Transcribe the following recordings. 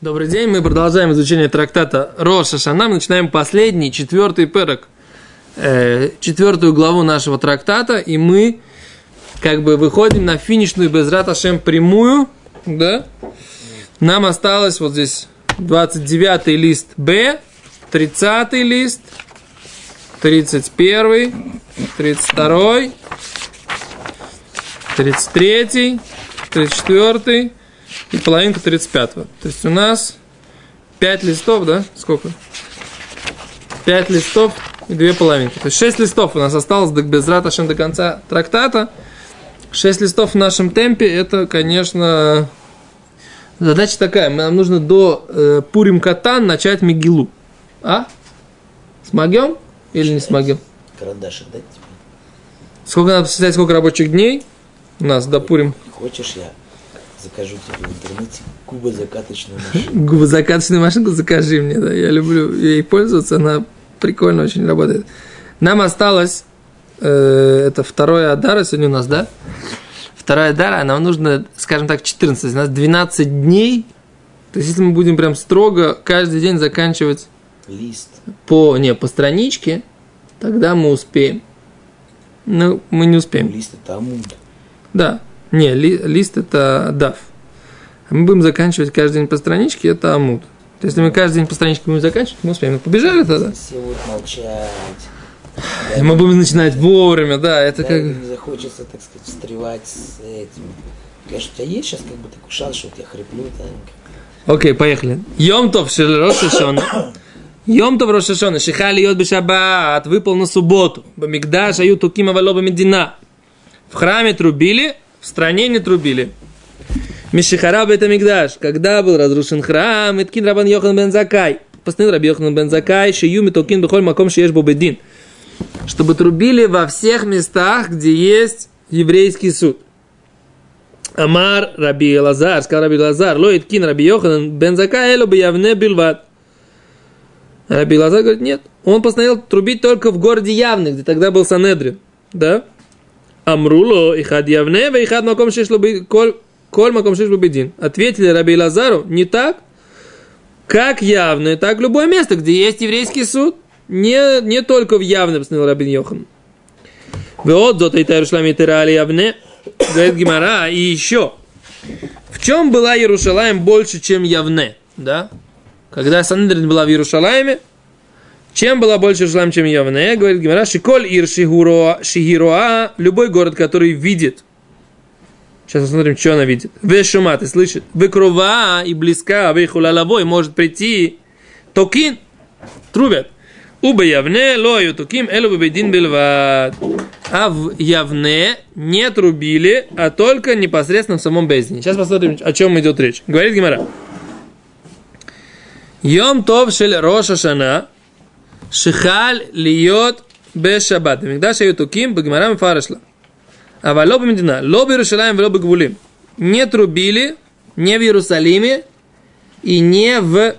Добрый день, мы продолжаем изучение трактата Роша Шана. Мы начинаем последний, четвертый перок, э, четвертую главу нашего трактата, и мы как бы выходим на финишную Безрат Ашем прямую, да? Нам осталось вот здесь 29 лист Б, 30 лист, 31, 32, 33, 34, и половинка 35-го. То есть у нас 5 листов, да? Сколько? 5 листов и 2 половинки. То есть 6 листов у нас осталось до Безрата до конца трактата. 6 листов в нашем темпе, это, конечно, задача такая. Нам нужно до э, Пурим Катан начать Мигилу. А? Смогем или не смогем? Карандашик дать тебе? Сколько надо посчитать, сколько рабочих дней у нас до Пурим? Хочешь, я закажу тебе в интернете губозакаточную машинку. Губозакаточную машинку закажи мне, да. Я люблю ей пользоваться, она прикольно очень работает. Нам осталось, э, это второе Адара сегодня у нас, да? Вторая Адара, нам нужно, скажем так, 14, у нас 12 дней. То есть, если мы будем прям строго каждый день заканчивать Лист. по, не, по страничке, тогда мы успеем. Ну, мы не успеем. Лист это амуд. Да. Не, ли, лист это дав. Мы будем заканчивать каждый день по страничке, это амуд. То есть, если мы каждый день по страничке будем заканчивать, мы успеем. Ну, побежали тогда. Все будут молчать. И мы будем начинать вовремя, да, это Да, как... Не захочется, так сказать, встревать с этим. Конечно, у тебя есть сейчас как бы такой шанс, что я хриплю, да? Окей, поехали. Йомтов шел Рошашона. Йомтов Рошашона. Шихали йод бешабат. Выпал на субботу. Бамигдаш аю тукима валоба медина. В храме трубили, в стране не трубили. Мишихара Бетамигдаш, когда был разрушен храм, Иткин Рабан Йохан бен Закай, постановил Раби Йохан бен Закай, Шию Митокин Бехоль Маком Шиеш Бобедин, чтобы трубили во всех местах, где есть еврейский суд. Амар Раби Лазар, сказал Раби Лазар, Ло Иткин Раби Йохан бен Закай, Эло Биявне Билват. Раби Лазар говорит, нет, он постановил трубить только в городе Явный, где тогда был Санедрин, да? Амруло, ихад явне, ве ихад маком шешло коль, маком шешло бедин. Ответили Раби Лазару, не так, как явное, так любое место, где есть еврейский суд. Не, не только в явном, постановил Раби Йохан. Вот зот и Иерушалайм и явне, говорит Гимара, и еще. В чем была Иерушалаем больше, чем явне? Да? Когда Сандрин была в Иерушалайме, чем была больше Иерусалим, чем Явне? Говорит Гимара, Шиколь Ир Шигироа, любой город, который видит. Сейчас посмотрим, что она видит. Вешума, ты слышишь? Векрова и близка, вейхулалавой, может прийти. Токин, трубят. Уба Явне, лою токим, элу бедин бельват. А в Явне не трубили, а только непосредственно в самом Бездине. Сейчас посмотрим, о чем идет речь. Говорит Гимара. Йом тов шель Роша Шана, шихаль льет бешаббат. Мигдаш ее туким, бегмарам фарашла. А валоб медина, лоб Иерусалим, лоб гвулим. Не трубили, не в Иерусалиме и не в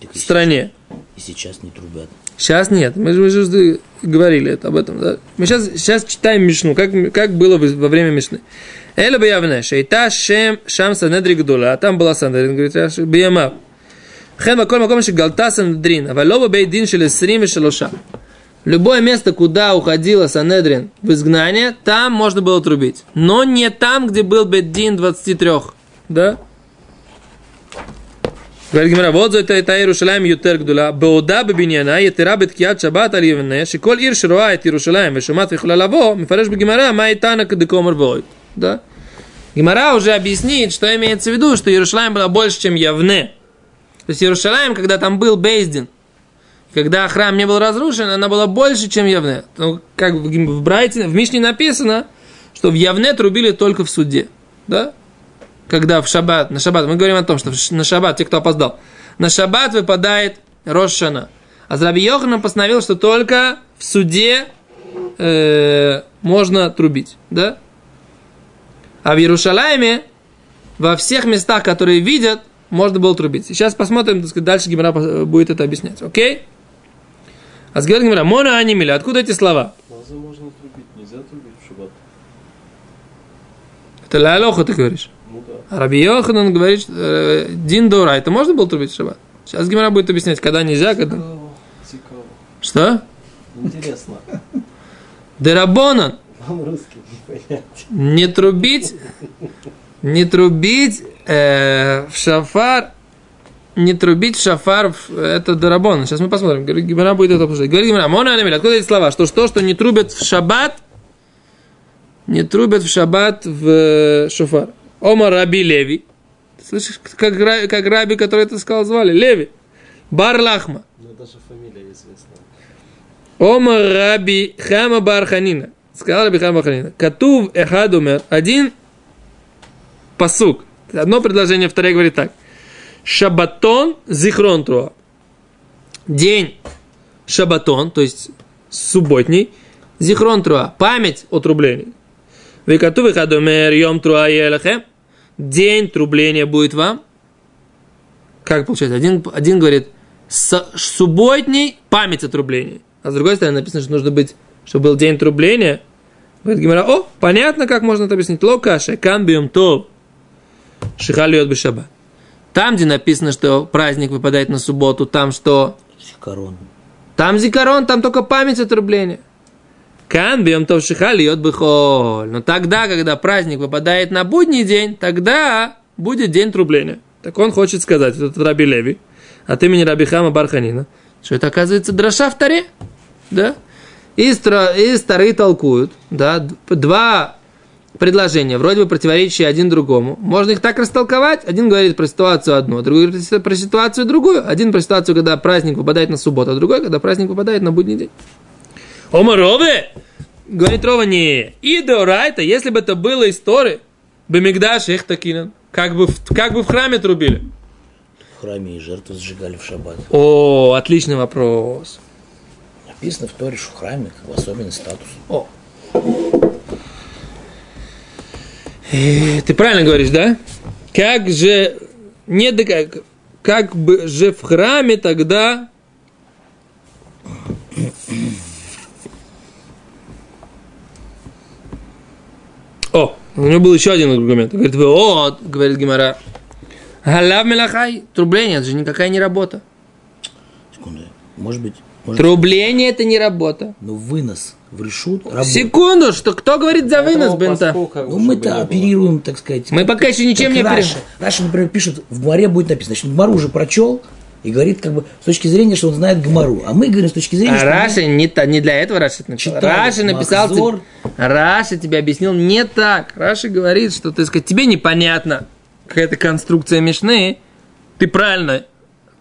так стране. И сейчас не трубят. Сейчас нет. Мы же, мы же говорили это, об этом. Да? Мы сейчас, сейчас читаем Мишну, как, как было во время Мишны. Эля бьявне, шейта шем шам санедрик дула. А там была санедрик, говорит, бьямав. Хема коль маком шегалта санедрин, авалоба бейдин шелесрим шелоша. Любое место, куда уходила Санедрин в изгнание, там можно было трубить. Но не там, где был Беддин 23. Да? Говорит Гимара, вот за это Иерусалим ютер гдула, беуда бебиньяна, етера беткият шаббат аль евне, шиколь ир шируа эт Иерушалаем, вешумат вихула лаво, мифареш бегимара, май тана кадекомар воит. Да? Гимара уже объяснит, что имеется в виду, что Иерусалим была больше, чем Явне. То есть Иерушалаем, когда там был Бейздин, когда храм не был разрушен, она была больше, чем Явне. Ну, как в, Брайте, в Мишне написано, что в Явне трубили только в суде. Да? Когда в шаббат, на шаббат, мы говорим о том, что на шаббат, те, кто опоздал, на шаббат выпадает Рошана. А Раби Йоханан постановил, что только в суде э, можно трубить. Да? А в Иерушалайме, во всех местах, которые видят, можно было трубить. Сейчас посмотрим, так сказать, дальше Гимара будет это объяснять. Окей? А говорит Гимара, Мона Анимиля, откуда эти слова? Лаза можно трубить, нельзя трубить в шаббат. Это Лалоха ты говоришь. Ну да. А Раби Йоханан говорит, э, Дин Дора, это можно было трубить в шаббат? Сейчас Гимара будет объяснять, когда нельзя, когда... Цікаво. Что? Интересно. Дерабонан. Вам русский не понять. Не трубить, не трубить э, в шафар, не трубить в шафар, в- это Дарабон. Сейчас мы посмотрим. Гимара будет это обсуждать. Говорит Гимара, Мона Анамиль, откуда эти слова? Что что, что не трубят в шаббат, не трубят в шаббат в э, шофар. Ома Раби Леви. Слышишь, как, как Раби, который это сказал, звали? Леви. Бар Лахма. Ну, даже фамилия известна. Ома Раби Хама Барханина. Сказал Раби Хама Барханина. Катув Эхадумер. Один посук. Одно предложение, второе говорит так. Шабатон зихрон труа. День шабатон, то есть субботний. Зихрон труа. Память о трублении. Викатув Эхадумер йом труа. День трубления будет вам. Как получается? Один, один говорит, субботний память о трублении. А с другой стороны написано, что нужно быть, чтобы был день трубления. Говорит Гимара, о, понятно, как можно это объяснить. Локаша, камбиум тов, шихалиот бешаба. Там, где написано, что праздник выпадает на субботу, там что? Корон. Там зикарон, там только память от рубления. Кан бьем то шихалиот бихоль. Но тогда, когда праздник выпадает на будний день, тогда будет день трубления. Так он хочет сказать, этот Раби Леви, от имени Раби Хама Барханина, что это оказывается дроша в таре. Да? И, стро, и старые толкуют, да, два предложения, вроде бы противоречащие один другому. Можно их так растолковать. Один говорит про ситуацию одну, а другой говорит про ситуацию другую. Один про ситуацию, когда праздник выпадает на субботу, а другой, когда праздник выпадает на будний день. Омарове! Говорит Рова, не. И Деорайта, если бы это было из Торы, Бемигдаш их такинан, как бы, в- как бы в храме трубили. В храме и жертву сжигали в шаббат. О, отличный вопрос. Написано в Торе, что в храме как бы особенный статус. О. Э, Ты правильно говоришь, да? Как же не как, как бы же в храме тогда О, у него был еще один аргумент. Говорит, вы, о, говорит Гимара, Галав Мелахай, трубление, это же никакая не работа. Секунду. Может быть, может, Трубление это не работа. но вынос в решут работает. Секунду, что кто говорит за вынос бента? Ну, мы-то оперируем, так сказать. Мы пока еще ничем не оперируем. Раша, например, пишет, в Гмаре будет написано. Значит, Гмару уже прочел и говорит, как бы, с точки зрения, что он знает Гмару. А мы говорим с точки зрения, А что он Раша не, та- не для этого Раша это написал. Раша написал, Махзор. тебе- Раша тебе объяснил не так. Раша говорит, что ты сказать, тебе непонятно какая-то конструкция Мишны. Ты правильно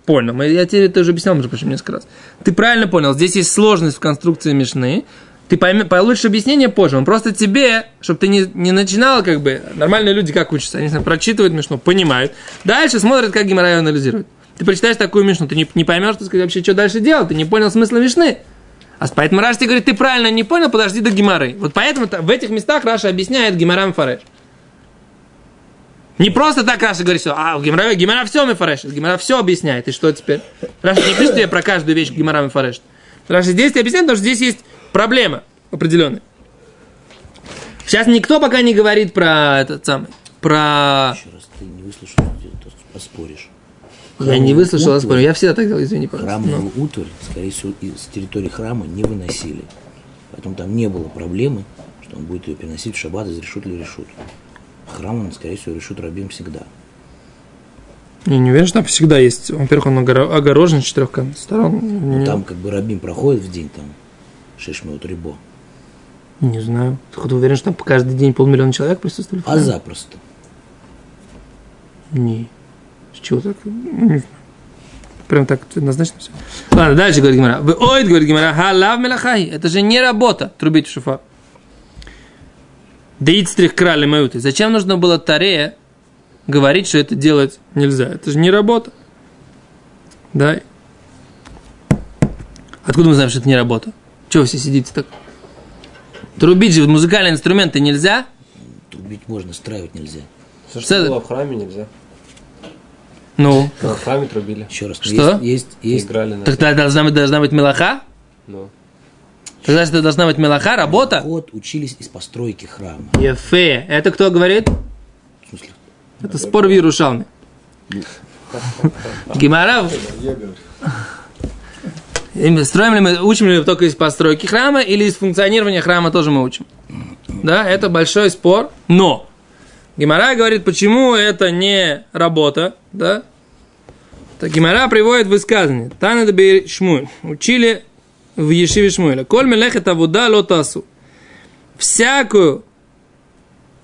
понял. Мы- Я тебе это уже объяснял, между прочим, несколько раз. Ты правильно понял. Здесь есть сложность в конструкции Мишны. Ты пойми, получишь объяснение позже. Он просто тебе, чтобы ты не, не начинал, как бы, нормальные люди как учатся? Они прочитывают Мишну, понимают. Дальше смотрят, как Гимара её анализирует. Ты прочитаешь такую Мишну, ты не, не поймешь, так сказать, вообще, что дальше делать. Ты не понял смысла Мишны. А поэтому Раш тебе говорит, ты правильно не понял, подожди до Гимары. Вот поэтому в этих местах Раша объясняет Гимарам Фареш. Не просто так Раши говорит, что а, Гмара, Гмара все מפרש, Гмара все объясняет. И что теперь? Раши не пишет тебе про каждую вещь Гмара מפרש. Раши здесь тебе объясняет, потому что здесь есть проблема определенная. Сейчас никто пока не говорит про этот самый, про... Еще раз, ты не выслушал, ты тут поспоришь. Я не выслушал, Утварь. спорю. Я всегда так делал, извини, пожалуйста. Храмовую утварь, скорее всего, из территории храма не выносили. Поэтому там не было проблемы, что он будет ее переносить в шаббат из решут или решут. Храм он, скорее всего, решут рабим всегда. Я не уверен, что там всегда есть. Во-первых, он огоро- огорожен с четырех сторон. Не, там как бы рабим проходит в день, там, шешмеут рибо. не знаю. Ты уверен, что там каждый день полмиллиона человек присутствовали? в А запросто. Не. С чего так? Не знаю. Прям так однозначно все. Ладно, дальше говорит Гимара. Вы ой, говорит Гимара, халав мелахай. Это же не работа, трубить в шуфар. Да ицтрих крали маюты. Зачем нужно было Таре говорить, что это делать нельзя? Это же не работа. Да. Откуда мы знаем, что это не работа? Чего все сидите так? Трубить же музыкальные инструменты нельзя? Трубить можно, страивать нельзя. Все, Что- было в храме, нельзя. Ну, В храме трубили. Еще раз, ну, Что? есть, есть, есть Играли на... тогда должна быть, должна быть мелаха? Ну. Тогда это должна быть мелаха, работа? ход, учились из постройки храма. Ефе. Это кто говорит? Это спор в Иерушалме. Гимара... Им Строим ли мы, учим ли мы только из постройки храма или из функционирования храма тоже мы учим? Да, это большой спор, но Гимара говорит, почему это не работа, да? Так Гимара приводит высказывание. Тана Дабир Шмуль. Учили в Ешиве Шмуэля. Коль мелехет авуда лотасу. Всякую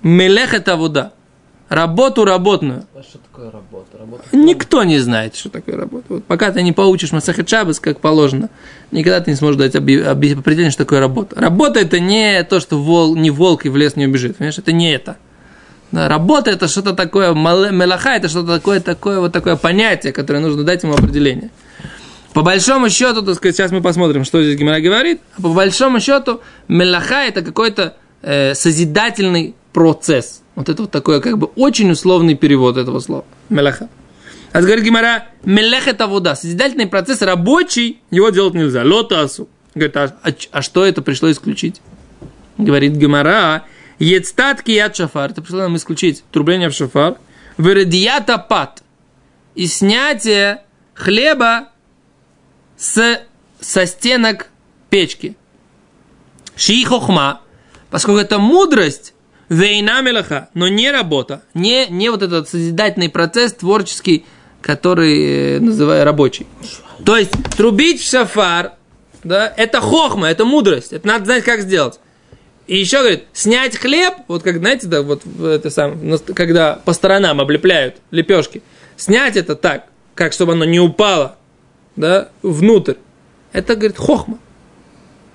мелехет авуда. Работу работную. А что такое работа? Работа Никто не знает, что такое работа. Вот пока ты не получишь Масахет Шабас, как положено, никогда ты не сможешь дать оби- оби- определение, что такое работа. Работа это не то, что вол, не волк и в лес не убежит. Понимаешь, это не это. Да, работа это что-то такое, мелаха это что-то такое, такое, вот такое понятие, которое нужно дать ему определение. По большому счету, так сказать, сейчас мы посмотрим, что здесь Гимара говорит. А по большому счету, мелаха это какой-то э, созидательный процесс. Вот это вот такой, как бы, очень условный перевод этого слова. Мелаха. А говорит Гимара, мелех это вода. Созидательный процесс рабочий, его делать нельзя. Лотасу. Говорит, а, а, а что это пришло исключить? Говорит Гимара, Ецтатки яд шафар. Это пришло нам исключить трубление в шафар. Вередията пат. И снятие хлеба с, со стенок печки. Ши хохма. Поскольку это мудрость, вейна мелаха, но не работа. Не, не вот этот созидательный процесс творческий, который э, называю рабочий. То есть трубить в шафар, да, это хохма, это мудрость. Это надо знать, как сделать. И еще говорит, снять хлеб, вот как, знаете, да, вот это сам, когда по сторонам облепляют лепешки, снять это так, как чтобы оно не упало, да, внутрь. Это, говорит, хохма.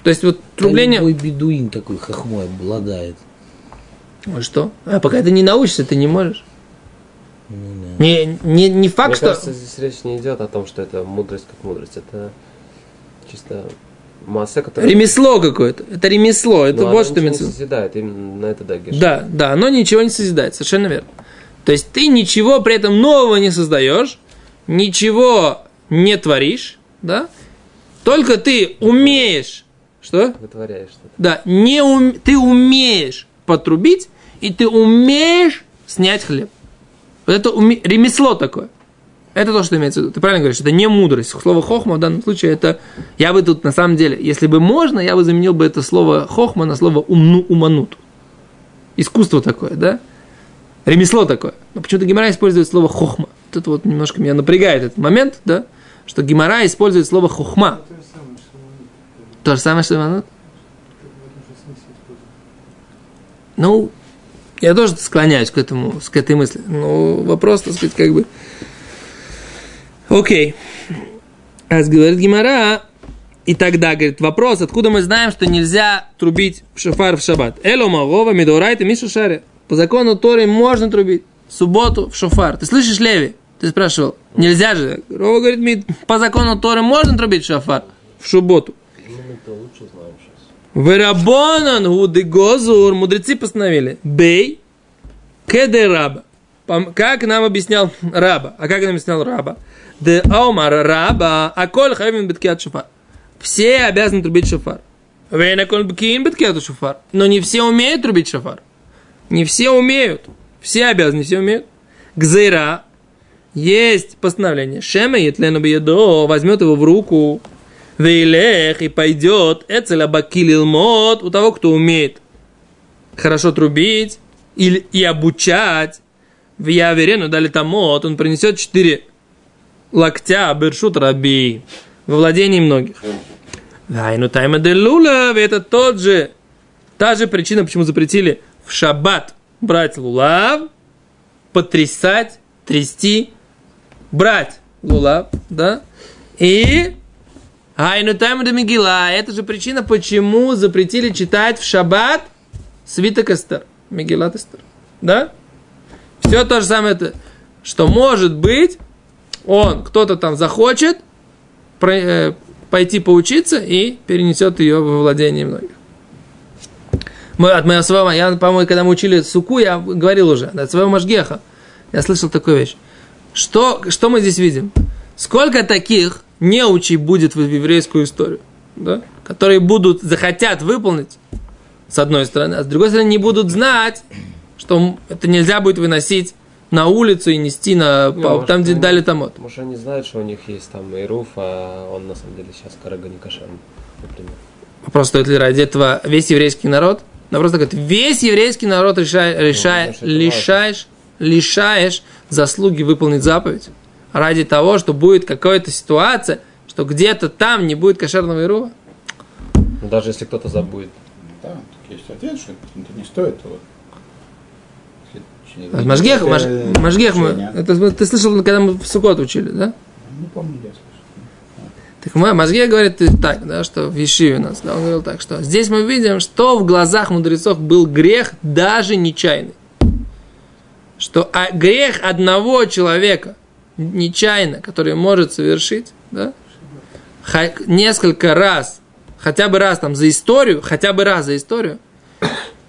То есть вот трубление... Любой бедуин такой хохмой обладает. А что? А пока ты не научишься, ты не можешь. Ну, да. Не, не, не факт, Мне что... кажется, здесь речь не идет о том, что это мудрость как мудрость. Это чисто масса, которая... Ремесло какое-то. Это ремесло. Это Но вот что ничего в не созидает, именно на это да, Геш. Да, да, оно ничего не созидает, совершенно верно. То есть ты ничего при этом нового не создаешь, ничего не творишь, да? Только ты умеешь, что? Вытворяешь что-то. Да, не ум, ты умеешь потрубить, и ты умеешь снять хлеб. Вот это уме- ремесло такое. Это то, что имеется в виду. Ты правильно говоришь, это не мудрость. Слово хохма в данном случае это... Я бы тут, на самом деле, если бы можно, я бы заменил бы это слово хохма на слово умну, уманут. Искусство такое, да? Ремесло такое. Но почему-то Гимара использует слово хохма. Это вот немножко меня напрягает этот момент, да? Что Гимара использует слово хохма. То же самое, что иманут? Ну, я тоже склоняюсь к этому, к этой мысли. Но вопрос, так сказать, как бы... Окей. Раз говорит Гимара, и тогда, говорит, вопрос, откуда мы знаем, что нельзя трубить шафар в шаббат? Эло Мавова, Медорайта, Миша Шаре. По закону Торы можно трубить в субботу в шафар. Ты слышишь, Леви? Ты спрашивал. Нельзя же. Рова говорит, «Ми- по закону Торы можно трубить шафар в субботу. Верабонан гуды гозур. Мудрецы постановили. Бей кеде раба. Как нам объяснял раба? А как нам объяснял раба? Де аумар раба, а коль хайвин биткиат шофар. Все обязаны трубить шофар. Вейна коль бкин биткиат шофар. Но не все умеют трубить шофар. Не все умеют. Все обязаны, все умеют. Гзейра. Есть постановление. Шема етлену биедо. Возьмет его в руку. Вейлех и пойдет. Эцеля бакилил мод. У того, кто умеет хорошо трубить или, и обучать. В Яверену дали тамот. Он принесет четыре локтя бершут раби во владении многих. Вайну тайма де лулав, это тот же, та же причина, почему запретили в шаббат брать лулав, потрясать, трясти, брать лулав, да, и Айну тайма де Мегила, это же причина, почему запретили читать в шаббат свиток Эстер, Мегилат Эстер, да? Все то же самое, что может быть, он, кто-то там захочет э, пойти поучиться и перенесет ее во владение многих. Мы, от моего своего, я, по-моему, когда мы учили суку, я говорил уже, от своего Машгеха, я слышал такую вещь. Что, что мы здесь видим? Сколько таких неучей будет в еврейскую историю, да? которые будут, захотят выполнить, с одной стороны, а с другой стороны, не будут знать, что это нельзя будет выносить на улицу и нести на, Ну, по- может, там, где они- дали тамот. Может, они знают, что у них есть там Ируф, а он на самом деле сейчас карага не кошерный, например. Вопрос, стоит ли ради этого весь еврейский народ? Вопрос такой, весь еврейский народ решай, решай, это лишаешь, лишаешь заслуги выполнить заповедь ради того, что будет какая-то ситуация, что где-то там не будет кошерного ирува. Ну, даже если кто-то забудет. Да, так есть ответ, что это не стоит того. Если- А Машгех, это Маш- Машгех, мы- это ты слышал, когда мы в Сукот учили, да? Не помню, я слышал. Так Ма- Мазгех говорит ты так, да, что в Ешиве у нас, да, он говорил так, что здесь мы видим, что в глазах мудрецов был грех даже нечаянный. Что а грех одного человека нечаянно, который может совершить, да, несколько раз, хотя бы раз там за историю, хотя бы раз за историю,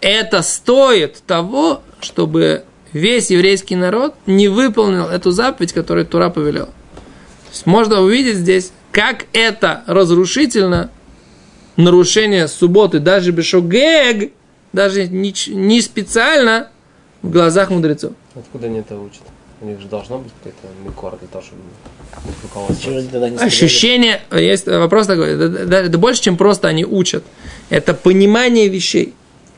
это стоит того, чтобы весь еврейский народ не выполнил эту заповедь, которую Тура повелела. То есть можно увидеть здесь, как это разрушительно нарушение субботы, даже бешогег, даже не, не специально в глазах мудрецов. Откуда они это учат? У них же должно быть какой-то микор для того, чтобы их руководствовать. Чего они тогда не сказали? Ощущение, есть вопрос такой, это, это- это больше, чем просто они учат. Это понимание вещей.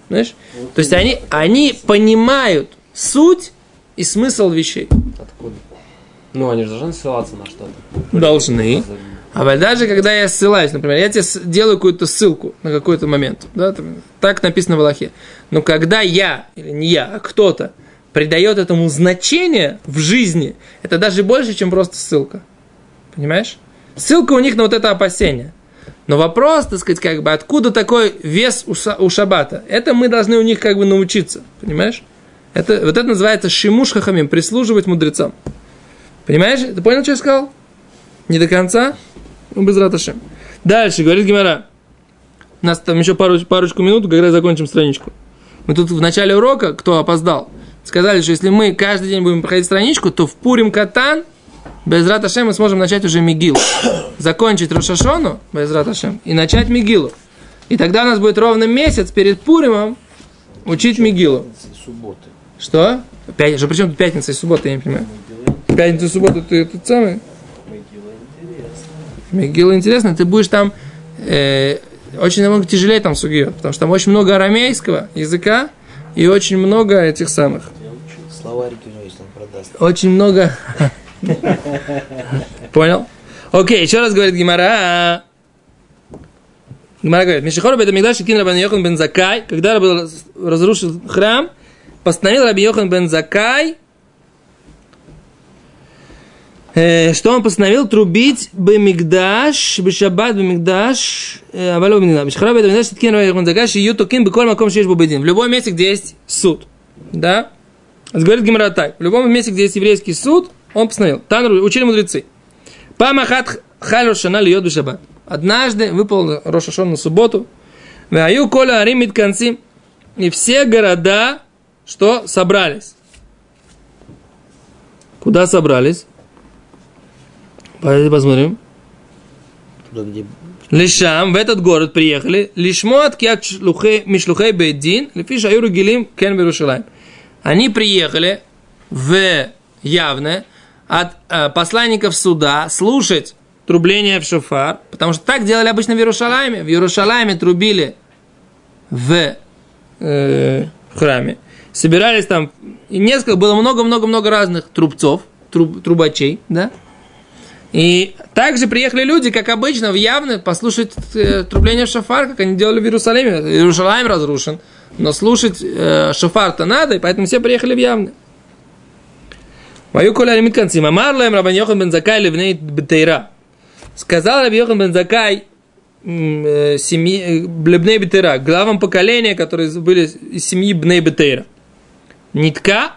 Знаешь? То есть они, они понимают суть и смысл вещей. Откуда? Ну, они же должны ссылаться на что-то. Должны. А даже когда я ссылаюсь, например, я тебе делаю какую-то ссылку на какой-то момент, да, там, так написано в Аллахе. Но когда я, или не я, а кто-то придает этому значение в жизни, это даже больше, чем просто ссылка. Понимаешь? Ссылка у них на вот это опасение. Но вопрос, так сказать, как бы, откуда такой вес у, шаббата? Это мы должны у них как бы научиться. Понимаешь? Это, вот это называется шимуш хахамим, прислуживать мудрецам. Понимаешь? Ты понял, что я сказал? Не до конца? Ну, без раташем. Дальше, говорит Гимара. У нас там еще пару, парочку минут, когда закончим страничку. Мы тут в начале урока, кто опоздал, сказали, что если мы каждый день будем проходить страничку, то в Пурим Катан без раташем мы сможем начать уже Мигил. Закончить Рошашону без раташем и начать Мигилу. И тогда у нас будет ровно месяц перед Пуримом учить Мигилу. Субботы. Что? Пятница. Причем тут пятница и суббота, я не понимаю. Пятница и суббота ты тут самый? Мигила интересно, ты будешь там э, очень намного тяжелее там сугиот, потому что там очень много арамейского языка и очень много этих самых. Словарики у него есть, он продаст. Очень много. Понял? Окей, еще раз говорит Гимара. Гимара говорит, Мишихор Бет Амигдаш Кин Рабан Йохан бен Закай, когда разрушил храм, постановил Раби Йохан бен Закай, что он постановил трубить Бемигдаш, Бешаббат Бемигдаш, э, Авалу Бемигдаш, Мишихор Бет Амигдаш Кин Рабан Йохан бен Закай, Шию Токин Беколь Маком Шиш Бубедин. В любом месте, где есть суд. Да? Говорит Гимара так. В любом месте, где есть еврейский суд, он постановил. Танру учили мудрецы. Памахат халю шана льет бешаббат. Однажды выпал Рошашон на субботу. Ваю коля аримит концы. И все города, что собрались. Куда собрались? Пойдите посмотрим. Туда, где Лишам, в этот город приехали. Киак шлухей- мишлухей бейдин, лифиш аюру гилим кен Берушалаем. Они приехали в явное от э, посланников суда слушать трубление в шофар, потому что так делали обычно в Иерушалайме. В Иерушалайме трубили в э, храме. Собирались там, и несколько, было много-много-много разных трубцов, труб- трубачей, да? И также приехали люди, как обычно, в явно послушать э, трубление шафар, как они делали в Иерусалиме. Иерусалим разрушен, но слушать э, шафар-то надо, и поэтому все приехали в явно. Мою коля лимит концим. Амар лаем Рабан Йохан бен Закай ливней бетейра. Сказал Раби Йохан бен Закай э, семьи э, Блебней Бетейра, главам поколения, которые были из семьи Бней Бетейра. Нитка.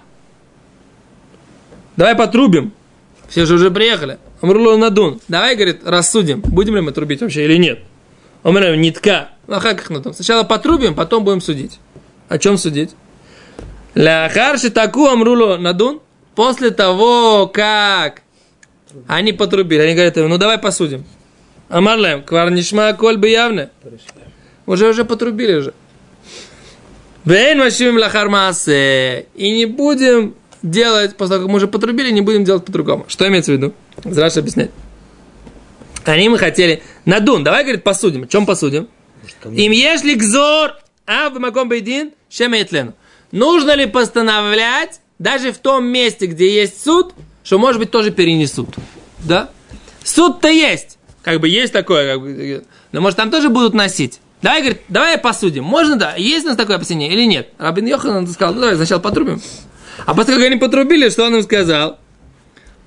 Давай потрубим. Все же уже приехали. Амрулу надун. Давай, говорит, рассудим, будем ли мы трубить вообще или нет. Говорит, нитка. Ну, а как надун? Сначала потрубим, потом будем судить. О чем судить? Ляхарши таку амрулу надун. После того, как они потрубили, они говорят, ну давай посудим. Амарлем, кварнишма коль бы явно. Уже уже потрубили уже. Вейн машим лахар маасе. И не будем делать, после того, как мы уже потрубили, не будем делать по-другому. Что имеется в виду? Зраш объяснять. Они мы хотели... Надун, давай, говорит, посудим. О чем посудим? Им ешли гзор, а в маком бейдин, шемейтлену. Нужно ли постановлять, даже в том месте, где есть суд, что, может быть, тоже перенесут? Да? Суд-то есть. Как бы есть такое, как бы, но может там тоже будут носить. Давай, говорит, давай посудим. Можно, да? Есть у нас такое опасение или нет? Рабин Йохан сказал, ну давай сначала потрубим. А после как они потрубили, что он им сказал?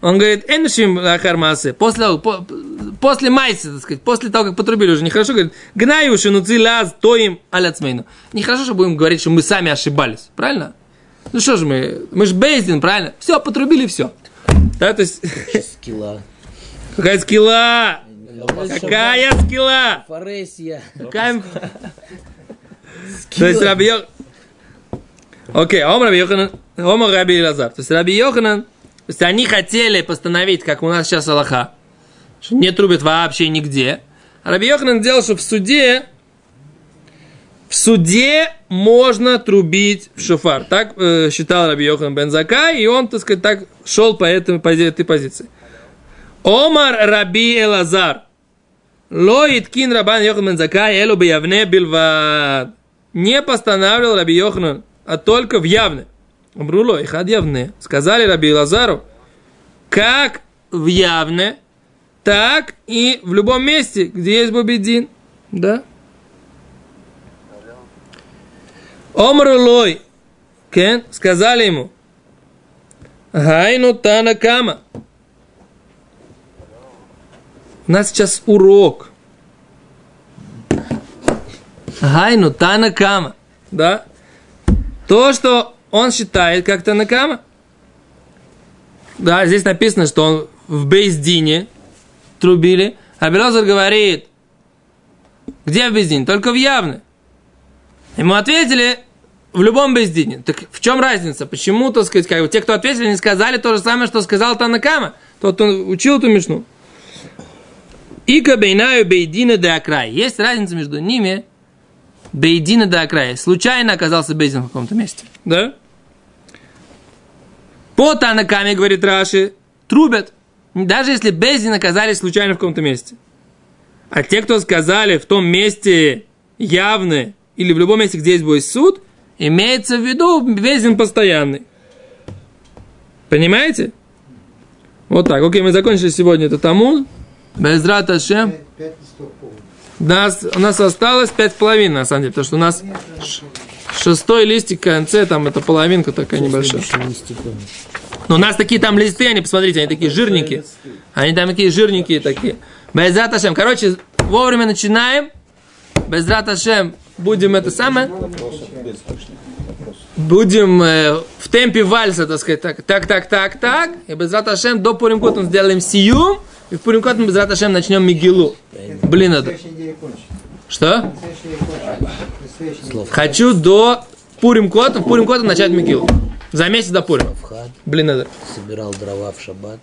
Он говорит, эншим хармасы, после, того- по- после майса, так сказать, после того, как потрубили уже, нехорошо, говорит, гнаю шинуци лаз, то им аляцмейну. Нехорошо, что будем говорить, что мы сами ошибались, правильно? Ну что же мы, мы же Бейздин, правильно? Все, потрубили, все. Да, то есть, Скилла. какая скилла? Какая скилла? Форесия. Какая... То есть Раби Йох... Окей, Ом Раби Йоханан, Ом Раби Лазар. То есть Раби Йоханан, то есть они хотели постановить, как у нас сейчас Аллаха, что не трубят вообще нигде. А Раби Йоханан делал, что в суде, в суде можно трубить в шофар. Так э, считал Раби Йохан бен Закай, и он, так сказать, так шел по этой, по этой позиции. Омар Раби Элазар. Ло иткин Рабан Йохан бен Закай, элу биявне билвад. Не постанавливал Раби Йоханан, а только в явне. Амруло, их от явне. Сказали Раби Лазару, как в явне, так и в любом месте, где есть Бобедин. Да? Омрулой, Кен, сказали ему, Гайну Танакама. У нас сейчас урок. Гайну Танакама. Да? То, что он считает как Танакама. Да, здесь написано, что он в Бейздине трубили. А Белозер говорит, где в Бейздине? Только в Явне. Ему ответили, в любом Бейздине. Так в чем разница? Почему, так сказать, как те, кто ответили, не сказали то же самое, что сказал Танакама? Тот, кто учил эту мишну. Ика бейнаю бейдина де акрай. Есть разница между ними. Бейдина де акрай. Случайно оказался бейдин в каком-то месте. Да? По Танакаме, говорит Раши, трубят. Даже если бейдин оказались случайно в каком-то месте. А те, кто сказали в том месте явно или в любом месте, где есть будет суд, имеется в виду бейдин постоянный. Понимаете? Вот так. Окей, мы закончили сегодня это Тамун. Безрат Ашем. Пять полных. Нас, у нас осталось пять с половиной, на самом деле, потому что у нас шестой листик в конце, там это половинка такая небольшая. Но у нас такие там листы, они, посмотрите, они такие жирненькие. Они там такие жирненькие такие. Безрат Ашем. Короче, вовремя начинаем. Безрат Ашем. Будем это самое. Будем э, в темпе вальса, так сказать, так, так, так, так, так. И без Раташем до Пуримкот мы сделаем сиюм. И в Пуримкот мы без Раташем начнем Мигилу. Блин, это... Что? Хочу до Пуримкота, в Пуримкота начать Мигилу. За месяц до Пурим. Вхад Блин, это... собирал дрова в шаббат.